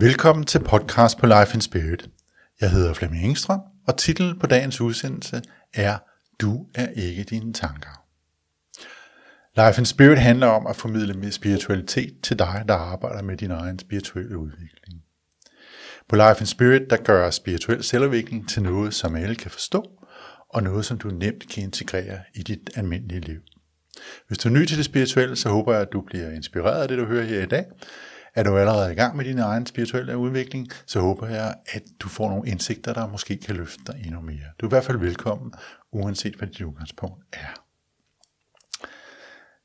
Velkommen til podcast på Life in Spirit. Jeg hedder Flemming Engstrøm, og titlen på dagens udsendelse er Du er ikke dine tanker. Life in Spirit handler om at formidle mere spiritualitet til dig, der arbejder med din egen spirituelle udvikling. På Life in Spirit, der gør spirituel selvudvikling til noget, som alle kan forstå, og noget, som du nemt kan integrere i dit almindelige liv. Hvis du er ny til det spirituelle, så håber jeg, at du bliver inspireret af det, du hører her i dag, er du allerede i gang med din egen spirituelle udvikling, så håber jeg, at du får nogle indsigter, der måske kan løfte dig endnu mere. Du er i hvert fald velkommen, uanset hvad dit udgangspunkt er.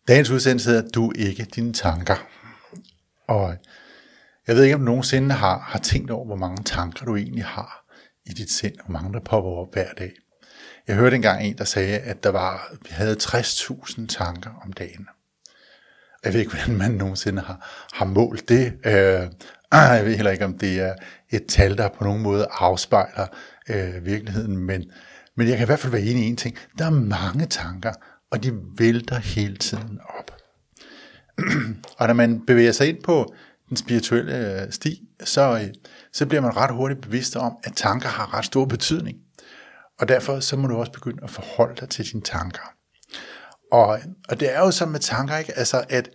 Dagens udsendelse hedder Du ikke dine tanker. Og jeg ved ikke, om du nogensinde har, har tænkt over, hvor mange tanker du egentlig har i dit sind, hvor mange der popper op hver dag. Jeg hørte engang en, der sagde, at der var, vi havde 60.000 tanker om dagen. Jeg ved ikke, hvordan man nogensinde har, har målt det. Øh, ah, jeg ved heller ikke, om det er et tal, der på nogen måde afspejler øh, virkeligheden, men, men jeg kan i hvert fald være enig i en ting. Der er mange tanker, og de vælter hele tiden op. og når man bevæger sig ind på den spirituelle øh, sti, så, øh, så bliver man ret hurtigt bevidst om, at tanker har ret stor betydning. Og derfor så må du også begynde at forholde dig til dine tanker. Og, og det er jo som med tanker, ikke? Altså, at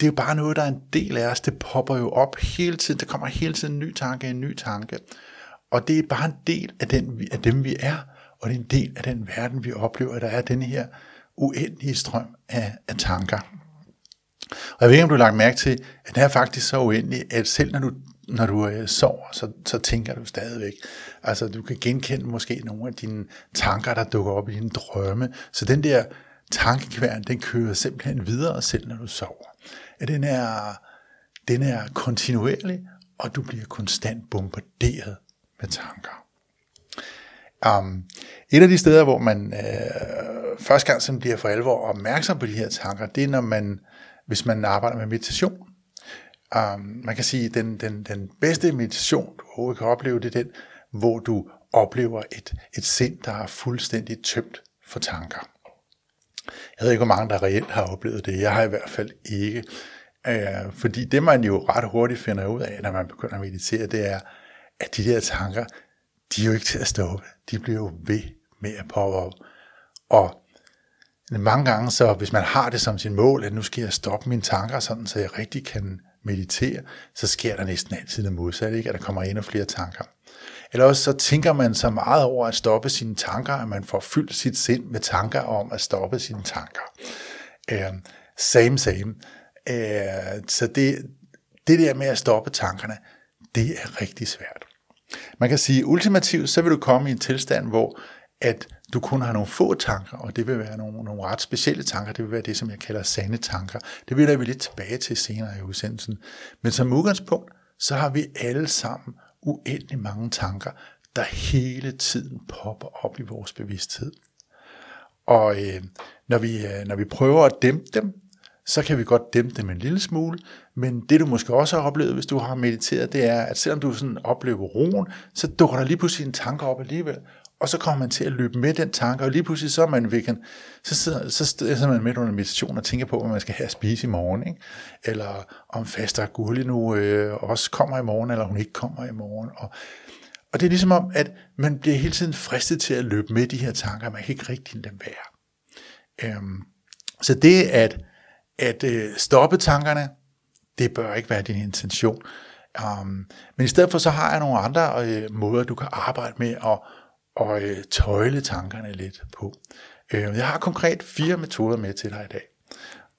det er jo bare noget, der er en del af os. Det popper jo op hele tiden. Der kommer hele tiden en ny tanke, en ny tanke. Og det er bare en del af, den, af dem, vi er. Og det er en del af den verden, vi oplever. Der er den her uendelige strøm af, af tanker. Og jeg ved ikke, om du har lagt mærke til, at den er faktisk så uendelig, at selv når du, når du øh, sover, så, så tænker du stadigvæk. Altså, du kan genkende måske nogle af dine tanker, der dukker op i dine drømme. Så den der tankekværen, den kører simpelthen videre selv, når du sover. At den er, den er kontinuerlig, og du bliver konstant bombarderet med tanker. Um, et af de steder, hvor man øh, første gang sådan bliver for alvor opmærksom på de her tanker, det er, når man, hvis man arbejder med meditation. Um, man kan sige, at den, den, den bedste meditation, du overhovedet kan opleve, det er den, hvor du oplever et, et sind, der er fuldstændig tømt for tanker. Jeg ved ikke, hvor mange der reelt har oplevet det. Jeg har i hvert fald ikke. Øh, fordi det, man jo ret hurtigt finder ud af, når man begynder at meditere, det er, at de der tanker, de er jo ikke til at stoppe. De bliver jo ved med at poppe op. Og mange gange, så hvis man har det som sin mål, at nu skal jeg stoppe mine tanker, sådan, så jeg rigtig kan meditere, så sker der næsten altid det modsatte, ikke? at der kommer endnu flere tanker. Eller også så tænker man så meget over at stoppe sine tanker, at man får fyldt sit sind med tanker om at stoppe sine tanker. Uh, same, same. Uh, så det, det der med at stoppe tankerne, det er rigtig svært. Man kan sige, ultimativt, så vil du komme i en tilstand, hvor at du kun har nogle få tanker, og det vil være nogle, nogle ret specielle tanker, det vil være det, som jeg kalder sande tanker. Det vil vi lidt tilbage til senere i udsendelsen. Men som udgangspunkt, så har vi alle sammen uendelig mange tanker, der hele tiden popper op i vores bevidsthed. Og øh, når, vi, øh, når vi prøver at dæmpe dem, så kan vi godt dæmpe dem en lille smule, men det du måske også har oplevet, hvis du har mediteret, det er, at selvom du sådan oplever roen, så dukker der lige pludselig en tanke op alligevel, og så kommer man til at løbe med den tanke, og lige pludselig så er man vegan, så sidder, så sidder man midt under meditation og tænker på, hvad man skal have at spise i morgen, ikke? eller om faster Gurli nu øh, også kommer i morgen, eller hun ikke kommer i morgen. Og, og det er ligesom om, at man bliver hele tiden fristet til at løbe med de her tanker, man kan ikke rigtig lade dem være. Øhm, så det at, at øh, stoppe tankerne, det bør ikke være din intention. Um, men i stedet for, så har jeg nogle andre øh, måder, du kan arbejde med at og øh, tøjle tankerne lidt på. Øh, jeg har konkret fire metoder med til dig i dag.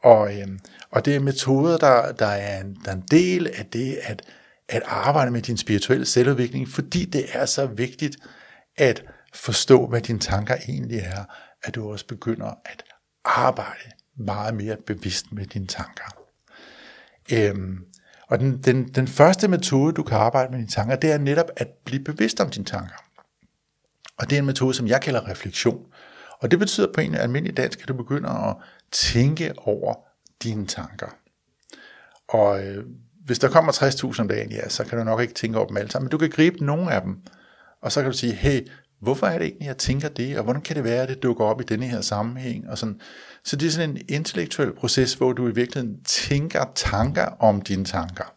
Og, øh, og det er metoder, der, der, er en, der er en del af det at, at arbejde med din spirituelle selvudvikling, fordi det er så vigtigt at forstå, hvad dine tanker egentlig er, at du også begynder at arbejde meget mere bevidst med dine tanker. Øhm, og den, den, den første metode, du kan arbejde med dine tanker, det er netop at blive bevidst om dine tanker. Og det er en metode, som jeg kalder refleksion. Og det betyder på en almindelig dansk, at du begynder at tænke over dine tanker. Og øh, hvis der kommer 60.000 om dagen, ja, så kan du nok ikke tænke over dem alle sammen, men du kan gribe nogle af dem, og så kan du sige, hey, hvorfor er det egentlig, jeg tænker det, og hvordan kan det være, at det dukker op i denne her sammenhæng, og sådan. Så det er sådan en intellektuel proces, hvor du i virkeligheden tænker tanker om dine tanker.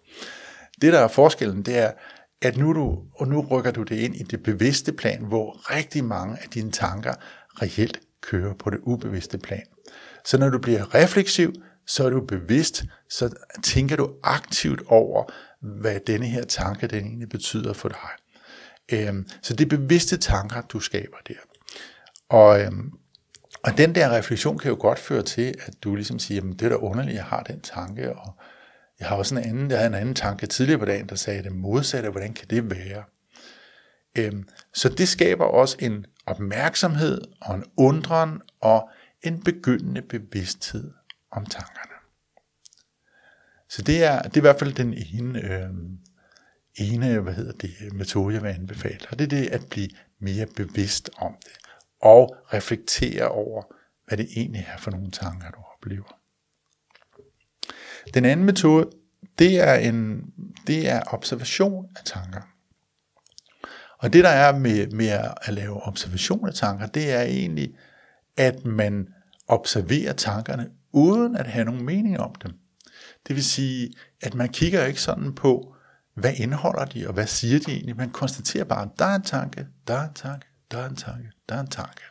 Det, der er forskellen, det er, at nu, du, og nu rykker du det ind i det bevidste plan, hvor rigtig mange af dine tanker reelt kører på det ubevidste plan. Så når du bliver refleksiv, så er du bevidst, så tænker du aktivt over, hvad denne her tanke den egentlig betyder for dig. Øhm, så det er bevidste tanker, du skaber der. Og, øhm, og den der refleksion kan jo godt føre til, at du ligesom siger, at det er da underligt, jeg har den tanke, og jeg har også en anden, jeg havde en anden tanke tidligere på dagen, der sagde det modsatte, hvordan kan det være? Øhm, så det skaber også en opmærksomhed og en undren og en begyndende bevidsthed om tankerne. Så det er, det er i hvert fald den ene, øh, ene hvad hedder det, metode, jeg vil anbefale. Og det er det at blive mere bevidst om det. Og reflektere over, hvad det egentlig er for nogle tanker, du oplever. Den anden metode, det er, en, det er observation af tanker. Og det der er med, med at lave observation af tanker, det er egentlig, at man observerer tankerne uden at have nogen mening om dem. Det vil sige, at man kigger ikke sådan på, hvad indeholder de, og hvad siger de egentlig. Man konstaterer bare, at der er en tanke, der er en tanke, der er en tanke, der er en tanke.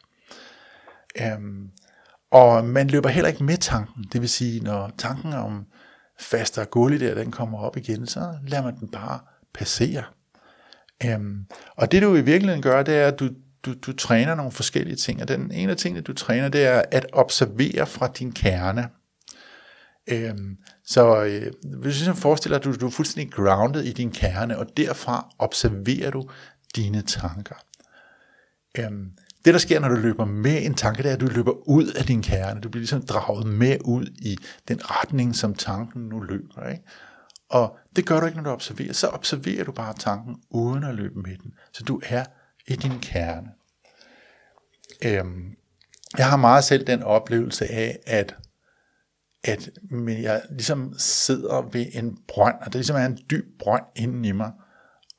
Øhm, og man løber heller ikke med tanken. Det vil sige, når tanken om faster gullig der, den kommer op igen, så lader man den bare passere. Øhm, og det du i virkeligheden gør, det er, at du, du, du træner nogle forskellige ting. Og den ene af tingene, du træner, det er at observere fra din kerne. Øhm, så øh, hvis du ligesom forestiller dig, at du, du er fuldstændig grounded i din kerne, og derfra observerer du dine tanker. Øhm, det, der sker, når du løber med en tanke, det er, at du løber ud af din kerne. Du bliver ligesom draget med ud i den retning, som tanken nu løber. Ikke? Og det gør du ikke, når du observerer. Så observerer du bare tanken, uden at løbe med den. Så du er i din kerne. Øhm, jeg har meget selv den oplevelse af, at at men jeg ligesom sidder ved en brønd, og det ligesom er en dyb brønd inden i mig,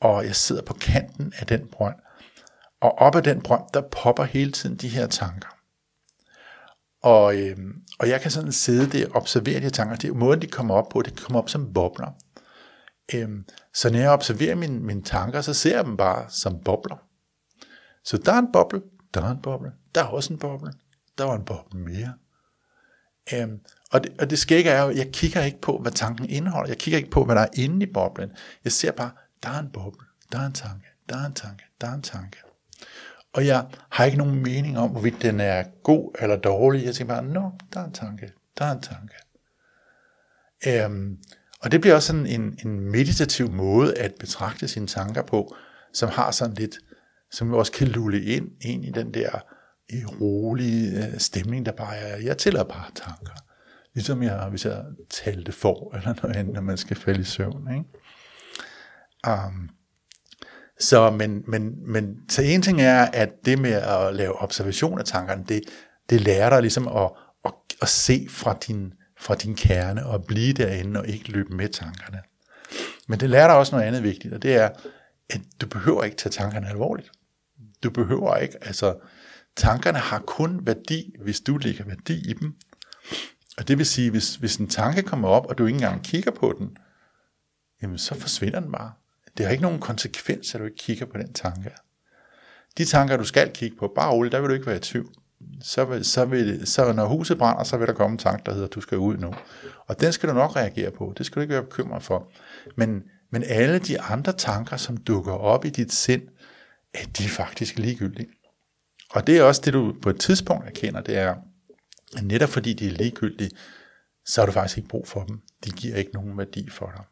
og jeg sidder på kanten af den brønd. Og op af den brønd, der popper hele tiden de her tanker. Og, øh, og jeg kan sådan sidde der og observere de her tanker. Det er måden, de kommer op på. Det kommer op som bobler. Øh, så når jeg observerer mine, mine tanker, så ser jeg dem bare som bobler. Så der er en boble, der er en boble, der er også en boble, der var en boble mere. Øhm, og, det, og det skægge er jo, jeg kigger ikke på, hvad tanken indeholder. Jeg kigger ikke på, hvad der er inde i boblen. Jeg ser bare, der er en boble, der er en tanke, der er en tanke, der er en tanke. Og jeg har ikke nogen mening om, hvorvidt den er god eller dårlig. Jeg tænker bare, nå, der er en tanke, der er en tanke. Øhm, og det bliver også sådan en, en meditativ måde at betragte sine tanker på, som har sådan lidt, som også kan lulle ind, ind i den der i rolige øh, stemning, der bare er, jeg tæller bare tanker. Ligesom jeg, hvis jeg talte for, eller noget andet, når man skal falde i søvn. Ikke? Um, så, men, men, men så en ting er, at det med at lave observation af tankerne, det, det lærer dig ligesom at, at, at se fra din, fra din kerne, og blive derinde, og ikke løbe med tankerne. Men det lærer dig også noget andet vigtigt, og det er, at du behøver ikke tage tankerne alvorligt. Du behøver ikke, altså, Tankerne har kun værdi, hvis du lægger værdi i dem. Og det vil sige, hvis, hvis en tanke kommer op, og du ikke engang kigger på den, jamen så forsvinder den bare. Det har ikke nogen konsekvens, at du ikke kigger på den tanke. De tanker, du skal kigge på, bare roligt, der vil du ikke være i tvivl. Så, vil, så, vil, så når huset brænder, så vil der komme en tanke, der hedder, du skal ud nu. Og den skal du nok reagere på. Det skal du ikke være bekymret for. Men, men alle de andre tanker, som dukker op i dit sind, de er faktisk ligegyldige. Og det er også det, du på et tidspunkt erkender, det er, at netop fordi de er ligegyldige, så har du faktisk ikke brug for dem. De giver ikke nogen værdi for dig.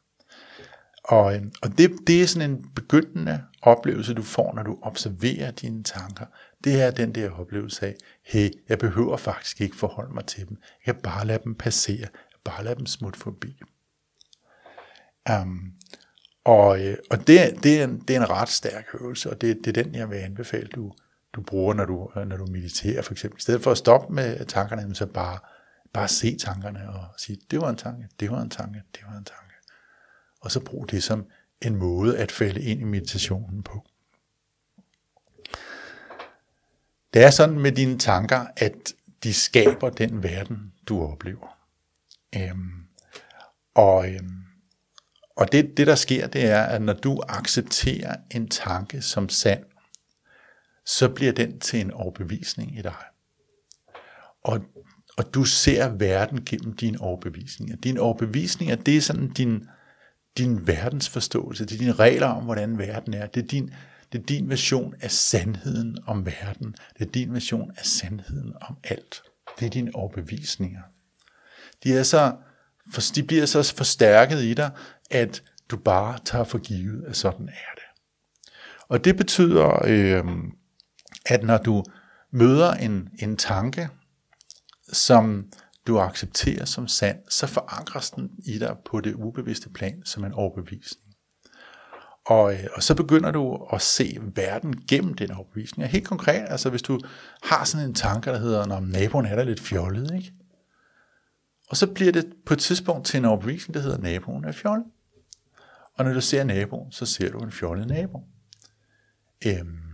Og, øhm, og det, det er sådan en begyndende oplevelse, du får, når du observerer dine tanker. Det er den der oplevelse af, hey, jeg behøver faktisk ikke forholde mig til dem. Jeg kan bare lade dem passere. Jeg kan bare lade dem smutte forbi. Um, og øh, og det, det, er en, det er en ret stærk øvelse, og det, det er den, jeg vil anbefale, du, du bruger, når du, øh, når du mediterer for eksempel. I stedet for at stoppe med tankerne, så bare, bare se tankerne og sige, det var en tanke, det var en tanke, det var en tanke. Og så brug det som en måde at falde ind i meditationen på. Det er sådan med dine tanker, at de skaber den verden, du oplever. Øhm, og, øhm, Og det, det, der sker, det er, at når du accepterer en tanke som sand, så bliver den til en overbevisning i dig. Og, og du ser verden gennem dine overbevisninger. Dine overbevisninger, det er sådan din, din verdensforståelse, det er dine regler om, hvordan verden er. Det er din, det er din version af sandheden om verden. Det er din version af sandheden om alt. Det er dine overbevisninger. De, er så, de bliver så forstærket i dig, at du bare tager for givet, at sådan er det. Og det betyder, øh, at når du møder en, en tanke, som du accepterer som sand, så forankres den i dig på det ubevidste plan som en overbevisning. Og, øh, og så begynder du at se verden gennem den overbevisning. Og helt konkret, altså hvis du har sådan en tanke, der hedder, når naboen er der lidt fjollet, ikke? Og så bliver det på et tidspunkt til en overbevisning, der hedder, naboen er fjollet. Og når du ser naboen, så ser du en fjollet nabo. Øhm,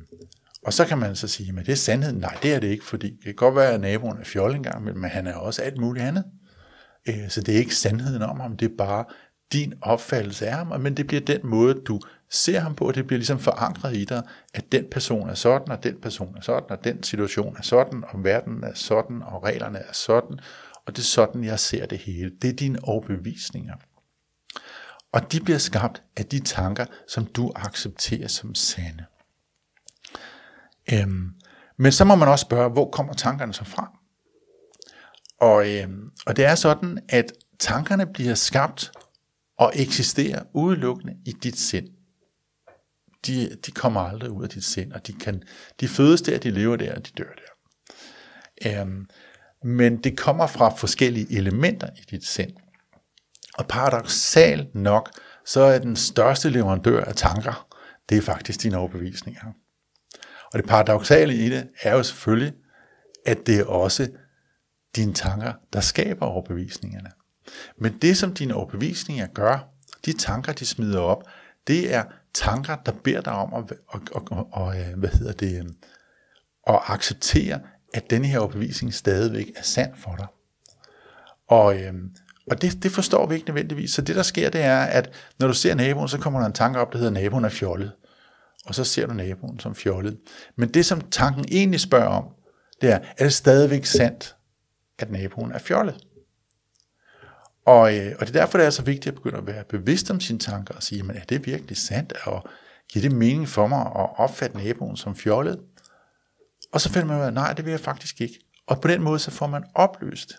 og så kan man så sige, men det er sandheden. Nej, det er det ikke, fordi det kan godt være, at naboen er fjol engang, men han er også alt muligt andet. Øh, så det er ikke sandheden om ham, det er bare din opfattelse af ham, men det bliver den måde, du ser ham på, det bliver ligesom forankret i dig, at den person er sådan, og den person er sådan, og den situation er sådan, og verden er sådan, og reglerne er sådan, og det er sådan, jeg ser det hele. Det er dine overbevisninger. Og de bliver skabt af de tanker, som du accepterer som sande. Øhm, men så må man også spørge, hvor kommer tankerne så fra? Og, øhm, og det er sådan, at tankerne bliver skabt og eksisterer udelukkende i dit sind. De, de kommer aldrig ud af dit sind, og de, kan, de fødes der, de lever der, og de dør der. Øhm, men det kommer fra forskellige elementer i dit sind. Og paradoxalt nok, så er den største leverandør af tanker, det er faktisk dine overbevisninger. Og det paradoxale i det er jo selvfølgelig, at det er også dine tanker, der skaber overbevisningerne. Men det, som dine overbevisninger gør, de tanker, de smider op, det er tanker, der beder dig om at, og, og, og, øh, hvad hedder det, øhm, at acceptere, at denne her overbevisning stadigvæk er sand for dig. Og, øhm, og det, det forstår vi ikke nødvendigvis. Så det, der sker, det er, at når du ser naboen, så kommer der en tanke op, der hedder, naboen er fjollet. Og så ser du naboen som fjollet. Men det, som tanken egentlig spørger om, det er, er det stadigvæk sandt, at naboen er fjollet? Og, øh, og det er derfor, det er så vigtigt at begynde at være bevidst om sine tanker og sige, men er det virkelig sandt, og giver det mening for mig at opfatte naboen som fjollet? Og så finder man ud af, nej, det vil jeg faktisk ikke. Og på den måde, så får man opløst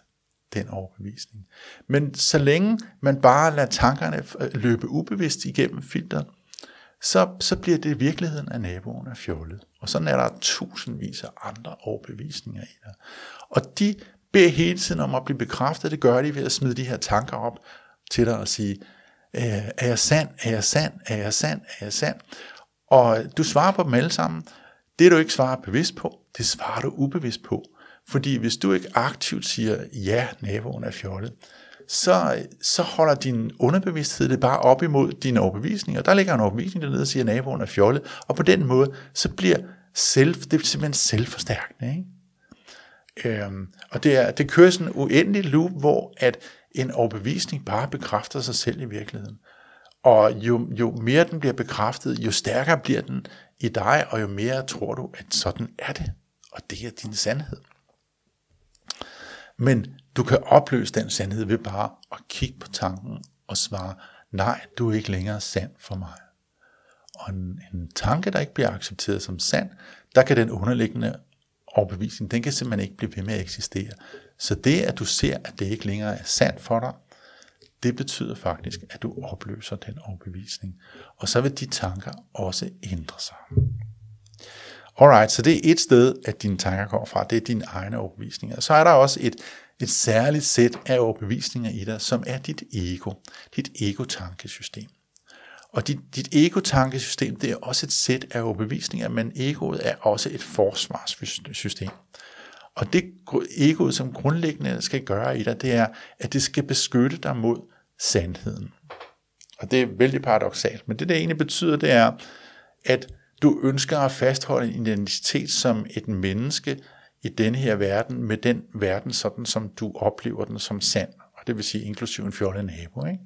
den overbevisning. Men så længe man bare lader tankerne øh, løbe ubevidst igennem filteret, så, så bliver det virkeligheden af naboen af fjollet. Og sådan er der tusindvis af andre overbevisninger i det. Og de beder hele tiden om at blive bekræftet. Det gør de ved at smide de her tanker op til dig og sige, øh, er jeg sand, er jeg sand, er jeg sand, er jeg sand? Og du svarer på dem alle sammen. Det du ikke svarer bevidst på, det svarer du ubevidst på. Fordi hvis du ikke aktivt siger, ja, naboen er fjollet, så, så holder din underbevidsthed det bare op imod dine overbevisninger. Der ligger en overbevisning dernede og siger, at naboen er fjollet. Og på den måde, så bliver selv, det er simpelthen selvforstærkende. Ikke? Øhm, og det, er, det kører sådan en uendelig loop, hvor at en overbevisning bare bekræfter sig selv i virkeligheden. Og jo, jo mere den bliver bekræftet, jo stærkere bliver den i dig, og jo mere tror du, at sådan er det. Og det er din sandhed. Men du kan opløse den sandhed ved bare at kigge på tanken og svare, nej, du er ikke længere sand for mig. Og en, en tanke, der ikke bliver accepteret som sand, der kan den underliggende overbevisning, den kan simpelthen ikke blive ved med at eksistere. Så det, at du ser, at det ikke længere er sandt for dig, det betyder faktisk, at du opløser den overbevisning. Og så vil de tanker også ændre sig. Alright, så det er et sted, at dine tanker kommer fra. Det er dine egne overbevisninger. Så er der også et, et særligt sæt af overbevisninger i dig, som er dit ego. Dit ego-tankesystem. Og dit, dit ego-tankesystem, det er også et sæt af overbevisninger, men egoet er også et forsvarssystem. Og det egoet, som grundlæggende skal gøre i dig, det er, at det skal beskytte dig mod sandheden. Og det er vældig paradoxalt, men det det egentlig betyder, det er, at du ønsker at fastholde en identitet som et menneske i denne her verden, med den verden sådan, som du oplever den som sand. Og det vil sige inklusive en fjollet nabo. Ikke?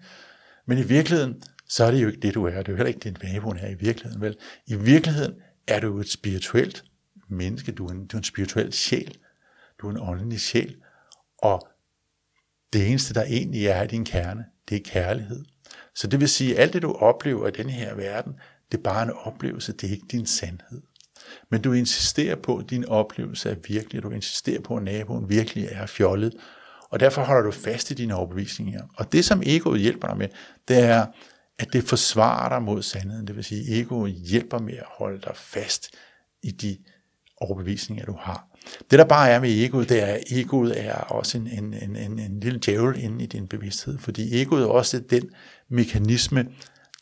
Men i virkeligheden, så er det jo ikke det, du er. Det er jo heller ikke din nabo, er i virkeligheden. Vel? I virkeligheden er du et spirituelt menneske. Du er, en, du er en spirituel sjæl. Du er en åndelig sjæl. Og det eneste, der egentlig er i din kerne, det er kærlighed. Så det vil sige, at alt det, du oplever i denne her verden, det er bare en oplevelse, det er ikke din sandhed. Men du insisterer på, at din oplevelse er virkelig, du insisterer på, at naboen virkelig er fjollet, og derfor holder du fast i dine overbevisninger. Og det, som egoet hjælper dig med, det er, at det forsvarer dig mod sandheden. Det vil sige, at egoet hjælper med at holde dig fast i de overbevisninger, du har. Det der bare er med egoet, det er, at egoet er også en, en, en, en, en lille djævel inde i din bevidsthed, fordi egoet er også den mekanisme,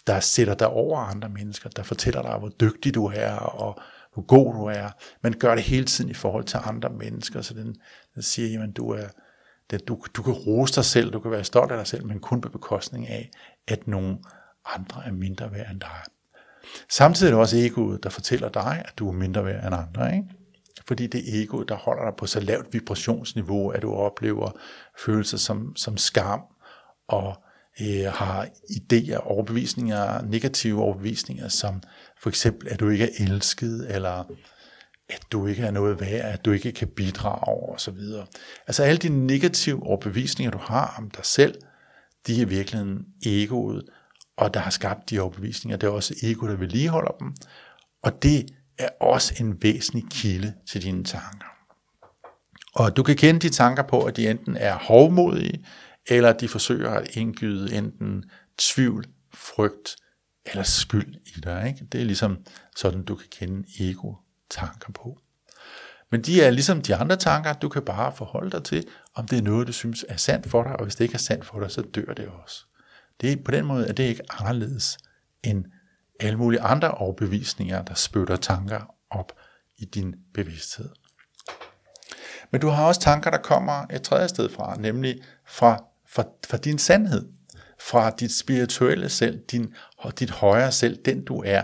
der sætter dig over andre mennesker, der fortæller dig, hvor dygtig du er, og hvor god du er, men gør det hele tiden i forhold til andre mennesker, så den, den siger, jamen du er, det, du, du kan rose dig selv, du kan være stolt af dig selv, men kun på bekostning af, at nogle andre er mindre værd end dig. Samtidig er det også egoet, der fortæller dig, at du er mindre værd end andre. Ikke? Fordi det er egoet, der holder dig på så lavt vibrationsniveau, at du oplever følelser som, som skam og øh, har idéer, overbevisninger, negative overbevisninger, som for eksempel, at du ikke er elsket, eller at du ikke er noget værd, at du ikke kan bidrage og så videre. Altså alle de negative overbevisninger, du har om dig selv, de er virkelig egoet, og der har skabt de overbevisninger. Det er også ego, der vedligeholder dem, og det er også en væsentlig kilde til dine tanker. Og du kan kende de tanker på, at de enten er hovmodige, eller de forsøger at indgyde enten tvivl, frygt eller skyld i dig. Ikke? Det er ligesom sådan, du kan kende ego-tanker på. Men de er ligesom de andre tanker, du kan bare forholde dig til, om det er noget, du synes er sandt for dig, og hvis det ikke er sandt for dig, så dør det også. Det er, på den måde er det ikke anderledes end alle mulige andre overbevisninger, der spytter tanker op i din bevidsthed. Men du har også tanker, der kommer et tredje sted fra, nemlig fra, fra, fra din sandhed, fra dit spirituelle selv, din, og dit højere selv, den du er,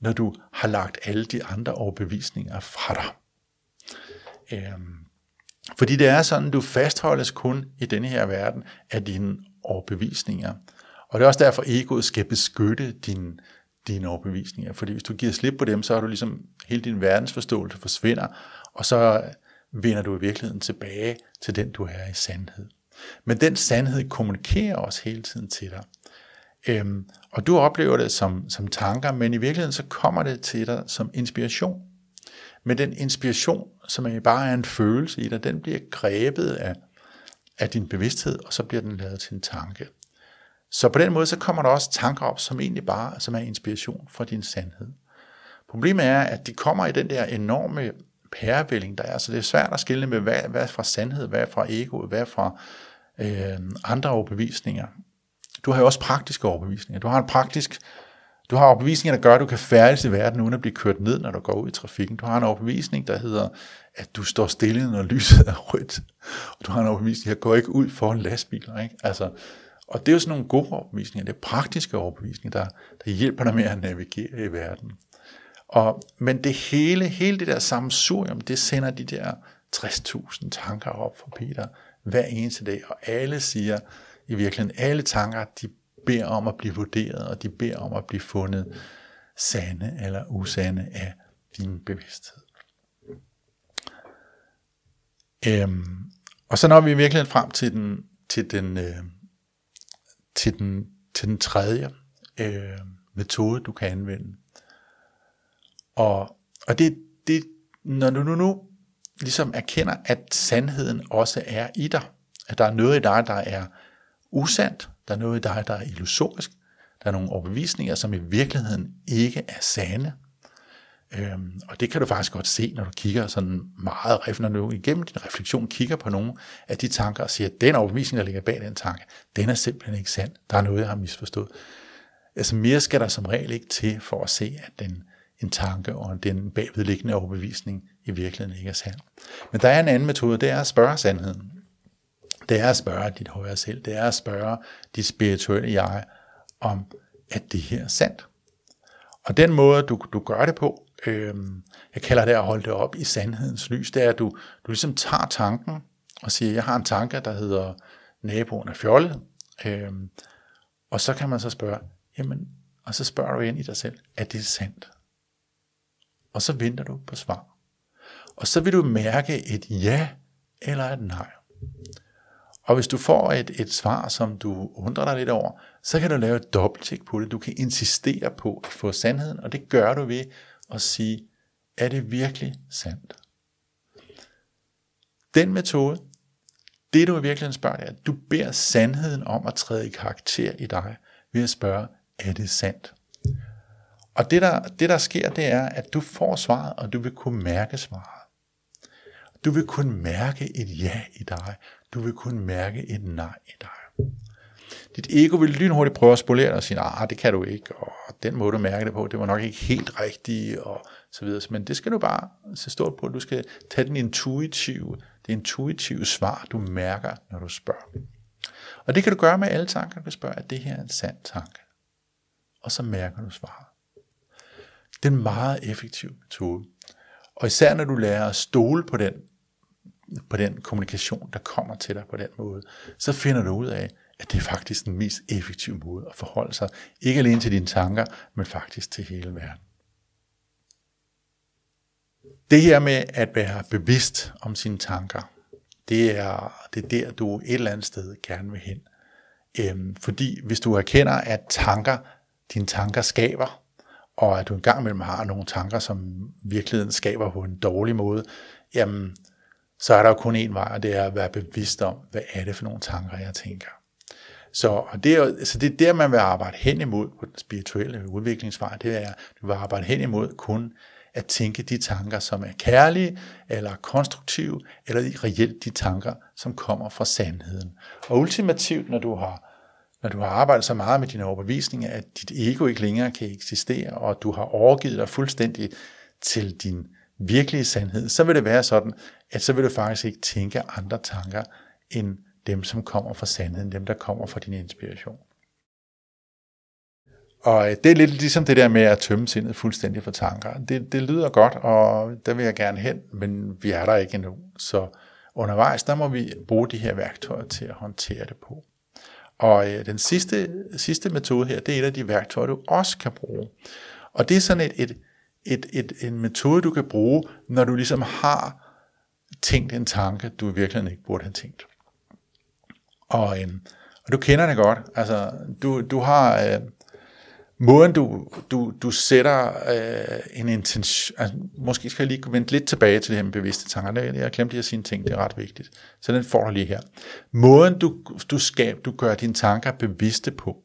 når du har lagt alle de andre overbevisninger fra dig. Øhm, fordi det er sådan, du fastholdes kun i denne her verden af dine overbevisninger. Og det er også derfor, egoet skal beskytte dine, dine overbevisninger. Fordi hvis du giver slip på dem, så har du ligesom, hele din verdensforståelse forsvinder, og så vender du i virkeligheden tilbage til den, du er i sandhed. Men den sandhed kommunikerer også hele tiden til dig. Øhm, og du oplever det som, som tanker, men i virkeligheden så kommer det til dig som inspiration. Men den inspiration, som er bare er en følelse i dig, den bliver grebet af, af din bevidsthed, og så bliver den lavet til en tanke. Så på den måde, så kommer der også tanker op, som egentlig bare som er inspiration fra din sandhed. Problemet er, at de kommer i den der enorme pærevælling, der er, så det er svært at skille med, hvad, hvad er fra sandhed, hvad er fra ego, hvad er fra øh, andre overbevisninger. Du har jo også praktiske overbevisninger. Du har en praktisk du har overbevisninger, der gør, at du kan færdes i verden, uden at blive kørt ned, når du går ud i trafikken. Du har en overbevisning, der hedder, at du står stille, når lyset er rødt. Og du har en overbevisning, der går ikke ud foran lastbiler. Ikke? Altså, og det er jo sådan nogle gode overbevisninger, det er praktiske overbevisninger, der, der hjælper dig med at navigere i verden. Og, men det hele, hele det der sammensurium, det sender de der 60.000 tanker op for Peter hver eneste dag, og alle siger i virkeligheden, alle tanker, de beder om at blive vurderet, og de beder om at blive fundet sande eller usande af din bevidsthed. Øhm, og så når vi i virkeligheden frem til den, til den, øh, til den, til den tredje øh, metode, du kan anvende. Og, og det, det, når du nu, nu ligesom erkender, at sandheden også er i dig, at der er noget i dig, der er usandt, der er noget i dig, der er illusorisk, der er nogle overbevisninger, som i virkeligheden ikke er sande. Øhm, og det kan du faktisk godt se, når du kigger sådan meget, når du igennem din refleksion kigger på nogle af de tanker og siger, at den overbevisning, der ligger bag den tanke, den er simpelthen ikke sand. Der er noget, jeg har misforstået. Altså mere skal der som regel ikke til for at se, at den, en tanke og den bagvedliggende overbevisning i virkeligheden ikke er sand. Men der er en anden metode, det er at spørge sandheden. Det er at spørge dit højere selv, det er at spørge dit spirituelle jeg, om at det her er sandt. Og den måde, du, du gør det på, øh, jeg kalder det at holde det op i sandhedens lys, det er, at du, du ligesom tager tanken og siger, jeg har en tanke, der hedder naboen er fjollet, øh, og så kan man så spørge, jamen, og så spørger du ind i dig selv, er det sandt? Og så venter du på svar. Og så vil du mærke et ja eller et nej. Og hvis du får et, et svar, som du undrer dig lidt over, så kan du lave et dobbelttjek på det. Du kan insistere på at få sandheden, og det gør du ved at sige, er det virkelig sandt? Den metode, det du i virkeligheden spørger, er, at du beder sandheden om at træde i karakter i dig, ved at spørge, er det sandt? Og det der, det der sker, det er, at du får svaret, og du vil kunne mærke svaret. Du vil kun mærke et ja i dig. Du vil kun mærke et nej i dig. Dit ego vil lynhurtigt prøve at spolere dig og sige, ah, det kan du ikke, og den måde du mærke det på, det var nok ikke helt rigtigt, og så videre. Men det skal du bare se stort på. Du skal tage den intuitive, det intuitive svar, du mærker, når du spørger. Og det kan du gøre med alle tanker, du kan spørge, at det her er en sand tanke. Og så mærker du svaret. Det er en meget effektiv metode. Og især når du lærer at stole på den, på den kommunikation, der kommer til dig på den måde, så finder du ud af, at det er faktisk den mest effektive måde at forholde sig, ikke alene til dine tanker, men faktisk til hele verden. Det her med at være bevidst om sine tanker, det er, det er der, du et eller andet sted gerne vil hen. Øhm, fordi hvis du erkender, at tanker, dine tanker skaber, og at du engang imellem har nogle tanker, som virkeligheden skaber på en dårlig måde, jamen, så er der jo kun én vej, og det er at være bevidst om, hvad er det for nogle tanker, jeg tænker. Så, og det, er, så det er der, man vil arbejde hen imod på den spirituelle udviklingsvej, det er, at du vil arbejde hen imod kun at tænke de tanker, som er kærlige, eller konstruktive, eller reelt de tanker, som kommer fra sandheden. Og ultimativt, når du har når du har arbejdet så meget med dine overbevisninger, at dit ego ikke længere kan eksistere, og du har overgivet dig fuldstændig til din virkelige sandhed, så vil det være sådan, at så vil du faktisk ikke tænke andre tanker, end dem, som kommer fra sandheden, dem, der kommer fra din inspiration. Og øh, det er lidt ligesom det der med at tømme sindet fuldstændig for tanker. Det, det lyder godt, og der vil jeg gerne hen, men vi er der ikke endnu. Så undervejs, der må vi bruge de her værktøjer til at håndtere det på. Og øh, den sidste, sidste metode her, det er et af de værktøjer, du også kan bruge. Og det er sådan et, et, et, et, en metode, du kan bruge, når du ligesom har tænkt en tanke, du virkelig ikke burde have tænkt. Og, øh, og du kender det godt. Altså, du, du har... Øh, måden du, du, du sætter øh, en intention, altså, måske skal jeg lige vende lidt tilbage til det her med bevidste tanker, jeg, har glemt lige at sige en ting, det er ret vigtigt, så den får du lige her. Måden du, du, skab, du gør dine tanker bevidste på,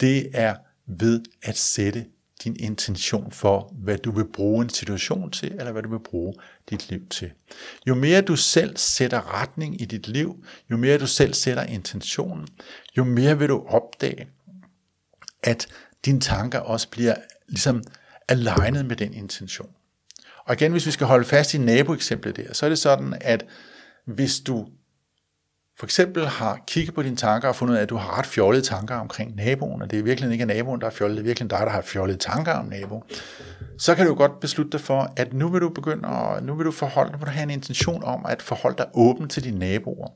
det er ved at sætte din intention for, hvad du vil bruge en situation til, eller hvad du vil bruge dit liv til. Jo mere du selv sætter retning i dit liv, jo mere du selv sætter intentionen, jo mere vil du opdage, at dine tanker også bliver ligesom alignet med den intention. Og igen, hvis vi skal holde fast i naboeksemplet der, så er det sådan, at hvis du for eksempel har kigget på dine tanker og fundet ud af, at du har ret fjollede tanker omkring naboen, og det er virkelig ikke naboen, der er fjollet, det er virkelig dig, der har fjollede tanker om naboen, så kan du godt beslutte dig for, at nu vil du begynde at, nu vil du forholde, nu vil du have en intention om at forholde dig åben til dine naboer.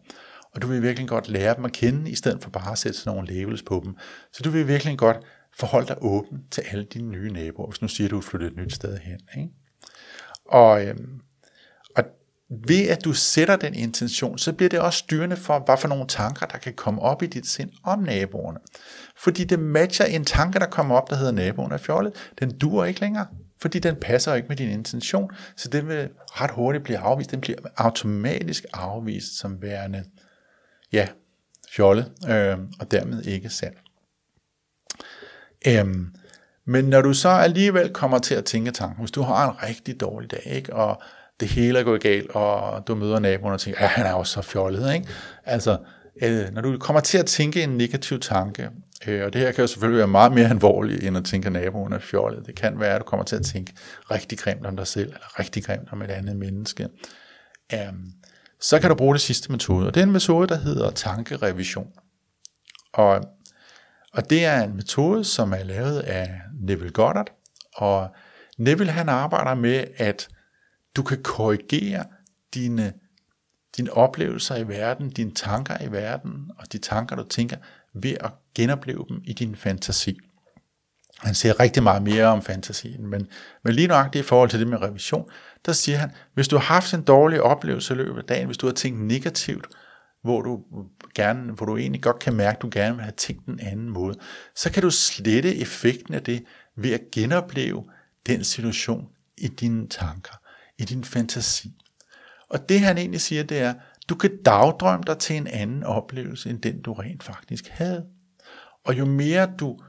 Og du vil virkelig godt lære dem at kende, i stedet for bare at sætte sådan nogle labels på dem. Så du vil virkelig godt forholde dig åben til alle dine nye naboer, hvis nu siger, at du er flyttet et nyt sted hen. Ikke? Og, øhm, ved at du sætter den intention, så bliver det også styrende for, hvad for nogle tanker, der kan komme op i dit sind om naboerne. Fordi det matcher en tanke, der kommer op, der hedder naboen er fjollet. Den duer ikke længere, fordi den passer ikke med din intention, så den vil ret hurtigt blive afvist. Den bliver automatisk afvist som værende, ja, fjollet, øh, og dermed ikke sand. Øhm, men når du så alligevel kommer til at tænke tanken, hvis du har en rigtig dårlig dag, ikke, og det hele er gået galt, og du møder naboen og tænker, ja, han er jo så fjollet, ikke? Altså, øh, når du kommer til at tænke en negativ tanke, øh, og det her kan jo selvfølgelig være meget mere alvorligt, end at tænke, at naboen er fjollet. Det kan være, at du kommer til at tænke rigtig grimt om dig selv, eller rigtig grimt om et andet menneske. Øh, så kan du bruge det sidste metode, og det er en metode, der hedder tankerevision. Og og det er en metode, som er lavet af Neville Goddard, og Neville han arbejder med, at du kan korrigere dine, dine oplevelser i verden, dine tanker i verden, og de tanker, du tænker, ved at genopleve dem i din fantasi. Han siger rigtig meget mere om fantasien, men, men lige nøjagtigt i forhold til det med revision, der siger han, hvis du har haft en dårlig oplevelse i løbet af dagen, hvis du har tænkt negativt, hvor du, gerne, hvor du egentlig godt kan mærke, at du gerne vil have tænkt en anden måde, så kan du slette effekten af det ved at genopleve den situation i dine tanker, i din fantasi. Og det han egentlig siger, det er, du kan dagdrømme dig til en anden oplevelse, end den du rent faktisk havde. Og jo mere du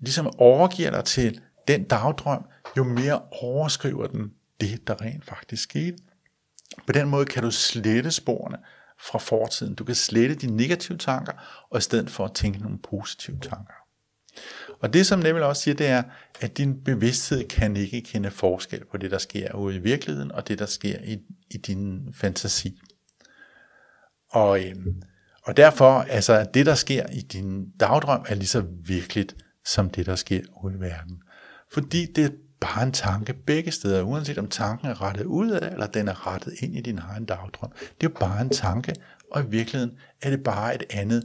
ligesom overgiver dig til den dagdrøm, jo mere overskriver den det, der rent faktisk skete. På den måde kan du slette sporene fra fortiden. Du kan slette de negative tanker, og i stedet for at tænke nogle positive tanker. Og det, som Neville også siger, det er, at din bevidsthed kan ikke kende forskel på det, der sker ude i virkeligheden, og det, der sker i, i din fantasi. Og, øhm, og derfor, altså, det, der sker i din dagdrøm, er lige så virkeligt, som det, der sker ude i verden. Fordi det er bare en tanke begge steder, uanset om tanken er rettet ud af, eller den er rettet ind i din egen dagdrøm. Det er jo bare en tanke, og i virkeligheden er det bare et andet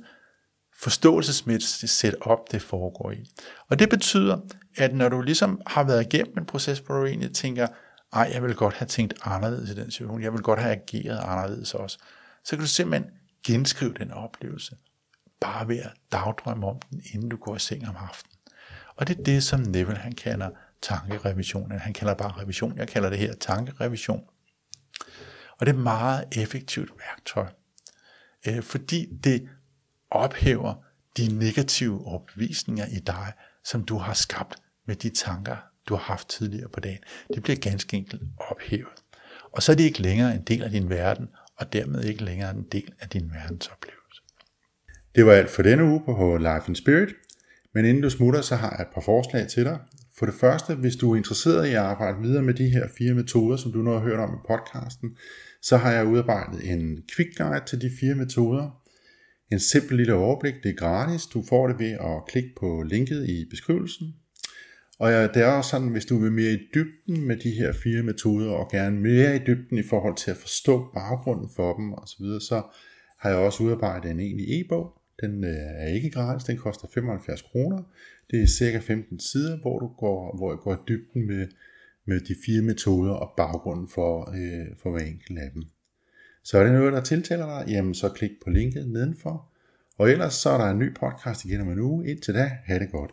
forståelsesmæssigt setup, det foregår i. Og det betyder, at når du ligesom har været igennem en proces, hvor du egentlig tænker, ej, jeg vil godt have tænkt anderledes i den situation, jeg vil godt have ageret anderledes også, så kan du simpelthen genskrive den oplevelse, bare ved at dagdrømme om den, inden du går i seng om aftenen. Og det er det, som Neville han kalder tankerevision. Han kalder bare revision, jeg kalder det her tankerevision. Og det er et meget effektivt værktøj, øh, fordi det ophæver de negative opvisninger i dig, som du har skabt med de tanker, du har haft tidligere på dagen. Det bliver ganske enkelt ophævet. Og så er det ikke længere en del af din verden, og dermed ikke længere en del af din verdensoplevelse. Det var alt for denne uge på Life in Spirit. Men inden du smutter, så har jeg et par forslag til dig. For det første, hvis du er interesseret i at arbejde videre med de her fire metoder, som du nu har hørt om i podcasten, så har jeg udarbejdet en quick guide til de fire metoder. En simpel lille overblik, det er gratis. Du får det ved at klikke på linket i beskrivelsen. Og ja, det er også sådan, hvis du vil mere i dybden med de her fire metoder, og gerne mere i dybden i forhold til at forstå baggrunden for dem osv., så, så har jeg også udarbejdet en egentlig e-bog. Den øh, er ikke gratis, den koster 75 kroner. Det er cirka 15 sider, hvor du går, hvor jeg går i dybden med, med de fire metoder og baggrunden for, øh, for hver enkelt af dem. Så er det noget, der tiltaler dig, jamen så klik på linket nedenfor. Og ellers så er der en ny podcast igen om en uge. Indtil da, ha' det godt.